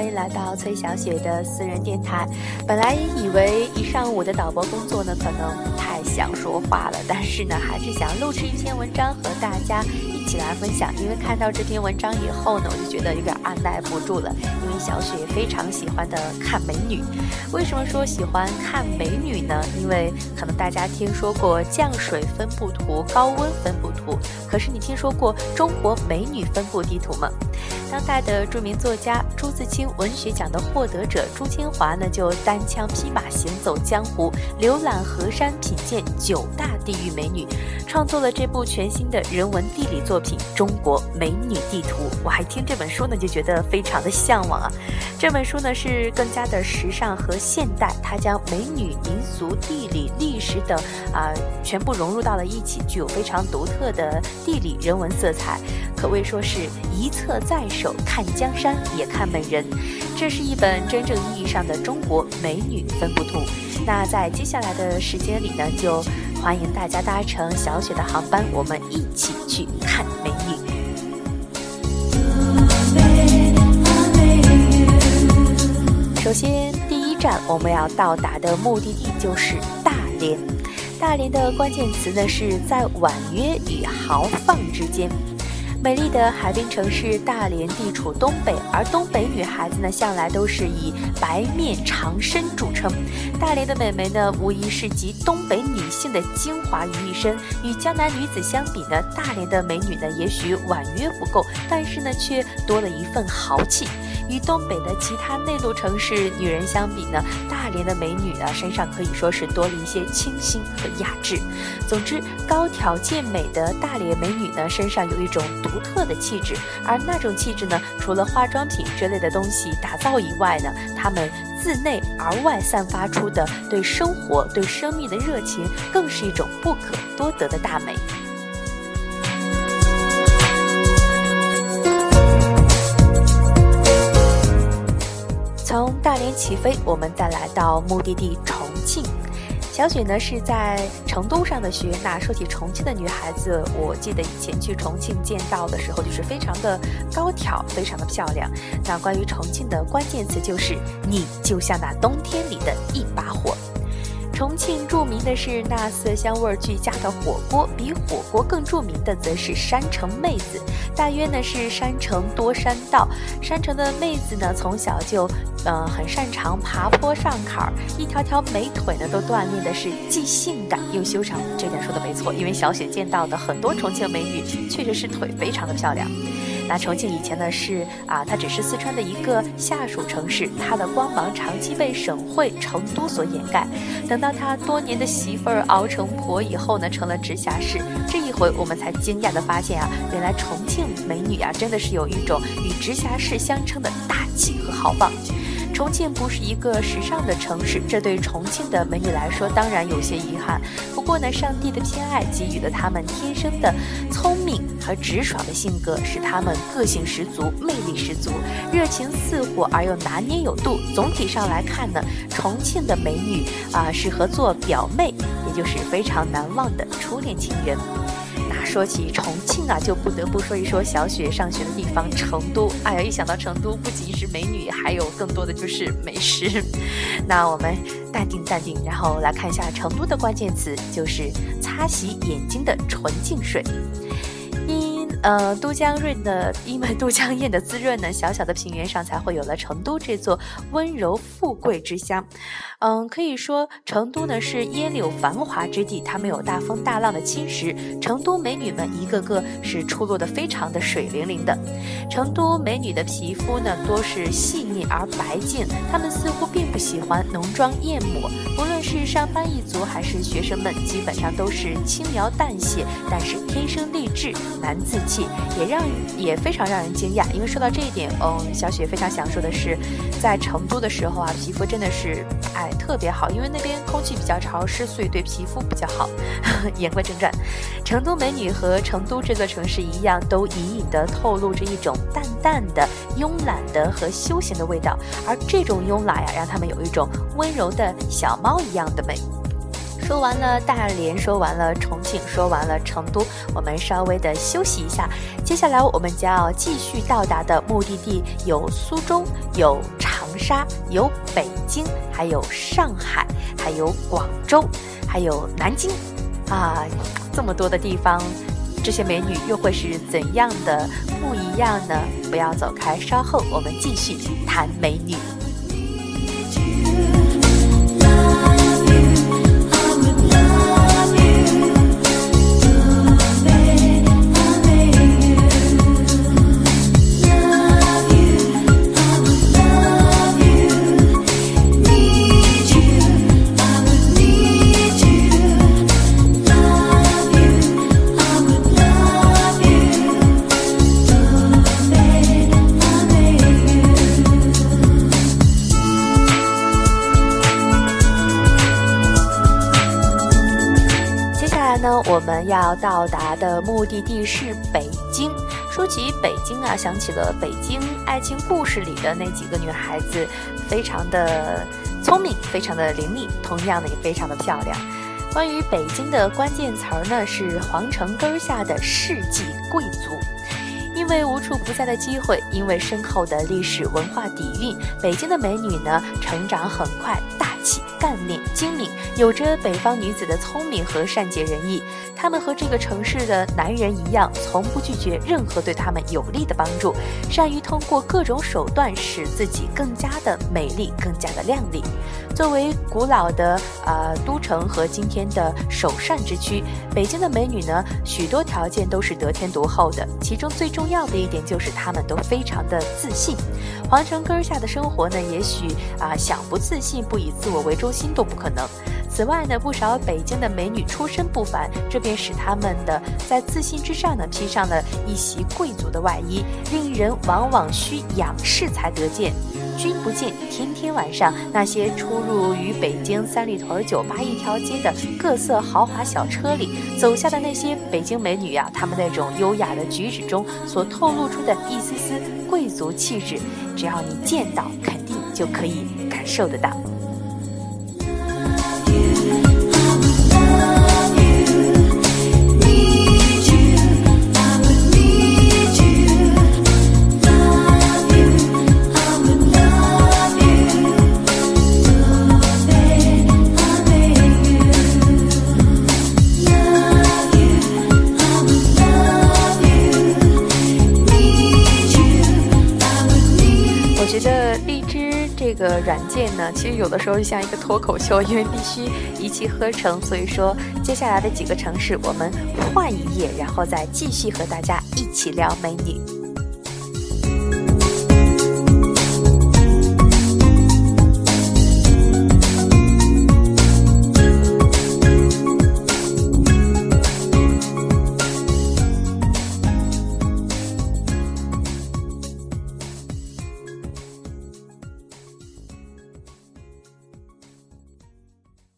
欢迎来到崔小雪的私人电台。本来以为一上午的导播工作呢，可能不太想说话了，但是呢，还是想录制一篇文章和大家一起来分享。因为看到这篇文章以后呢，我就觉得有点按耐不住了。因为小雪非常喜欢的看美女。为什么说喜欢看美女呢？因为可能大家听说过降水分布图、高温分布图，可是你听说过中国美女分布地图吗？当代的著名作家朱自清文学奖的获得者朱清华呢，就单枪匹马行走江湖，浏览河山，品鉴九大地域美女，创作了这部全新的人文地理作品《中国美女地图》。我还听这本书呢，就觉得非常的向往啊。这本书呢是更加的时尚和现代，它将美女、民俗、地理、历史等啊全部融入到了一起，具有非常独特的地理人文色彩，可谓说是一册在手，看江山也看美人。这是一本真正意义上的中国美女分布图。那在接下来的时间里呢，就欢迎大家搭乘小雪的航班，我们一起去看美女。首先，第一站我们要到达的目的地就是大连。大连的关键词呢是在婉约与豪放之间。美丽的海滨城市大连地处东北，而东北女孩子呢向来都是以白面长身著称。大连的美眉呢，无疑是集东北女性的精华于一身。与江南女子相比呢，大连的美女呢也许婉约不够，但是呢却多了一份豪气。与东北的其他内陆城市女人相比呢，大连的美女呢身上可以说是多了一些清新和雅致。总之，高挑健美的大连美女呢身上有一种独独特的气质，而那种气质呢，除了化妆品之类的东西打造以外呢，他们自内而外散发出的对生活、对生命的热情，更是一种不可多得的大美。从大连起飞，我们再来到目的地重庆。小雪呢是在成都上的学。那说起重庆的女孩子，我记得以前去重庆见到的时候，就是非常的高挑，非常的漂亮。那关于重庆的关键词就是，你就像那冬天里的一把火。重庆著名的是那色香味俱佳的火锅，比火锅更著名的则是山城妹子。大约呢是山城多山道，山城的妹子呢从小就，呃很擅长爬坡上坎儿，一条条美腿呢都锻炼的是既性感又修长。这点说的没错，因为小雪见到的很多重庆美女确实是腿非常的漂亮。那重庆以前呢是啊，它只是四川的一个下属城市，它的光芒长期被省会成都所掩盖。等到他多年的媳妇儿熬成婆以后呢，成了直辖市，这一回我们才惊讶地发现啊，原来重庆美女啊，真的是有一种与直辖市相称的大气和豪放。重庆不是一个时尚的城市，这对重庆的美女来说当然有些遗憾。不过呢，上帝的偏爱给予了她们天生的聪明和直爽的性格，使她们个性十足、魅力十足、热情似火而又拿捏有度。总体上来看呢，重庆的美女啊，适合做表妹，也就是非常难忘的初恋情人。说起重庆啊，就不得不说一说小雪上学的地方成都。哎呀，一想到成都，不仅是美女，还有更多的就是美食。那我们淡定淡定，然后来看一下成都的关键词，就是擦洗眼睛的纯净水。呃，都江润的，因为都江堰的滋润呢，小小的平原上才会有了成都这座温柔富贵之乡。嗯，可以说成都呢是烟柳繁华之地，它没有大风大浪的侵蚀。成都美女们一个个是出落的非常的水灵灵的。成都美女的皮肤呢多是细腻而白净，她们似乎并不喜欢浓妆艳抹。不论是上班一族还是学生们，基本上都是轻描淡写，但是天生丽质难自。气也让也非常让人惊讶，因为说到这一点，嗯，小雪非常想说的是，在成都的时候啊，皮肤真的是哎特别好，因为那边空气比较潮湿，所以对皮肤比较好。言归正传，成都美女和成都这座城市一样，都隐隐的透露着一种淡淡的慵懒的和休闲的味道，而这种慵懒呀，让他们有一种温柔的小猫一样的美。说完了大连，说完了重庆，说完了成都，我们稍微的休息一下。接下来我们将要继续到达的目的地有苏州，有长沙，有北京，还有上海，还有广州，还有南京，啊，这么多的地方，这些美女又会是怎样的不一样呢？不要走开，稍后我们继续谈美女。我们要到达的目的地是北京。说起北京啊，想起了《北京爱情故事》里的那几个女孩子，非常的聪明，非常的伶俐，同样的也非常的漂亮。关于北京的关键词儿呢，是皇城根下的世纪贵族。因为无处不在的机会，因为深厚的历史文化底蕴，北京的美女呢，成长很快，大。干练精明，有着北方女子的聪明和善解人意。她们和这个城市的男人一样，从不拒绝任何对他们有利的帮助，善于通过各种手段使自己更加的美丽，更加的靓丽。作为古老的呃都城和今天的首善之区，北京的美女呢，许多条件都是得天独厚的。其中最重要的一点就是她们都非常的自信。皇城根下的生活呢，也许啊想不自信，不以自我为中。心都不可能。此外呢，不少北京的美女出身不凡，这便使她们的在自信之上呢，披上了一袭贵族的外衣，令人往往需仰视才得见。君不见，天天晚上那些出入于北京三里屯酒吧一条街的各色豪华小车里走下的那些北京美女呀，她们那种优雅的举止中所透露出的一丝丝贵族气质，只要你见到，肯定就可以感受得到。个软件呢，其实有的时候就像一个脱口秀，因为必须一气呵成。所以说，接下来的几个城市我们换一页，然后再继续和大家一起聊美女。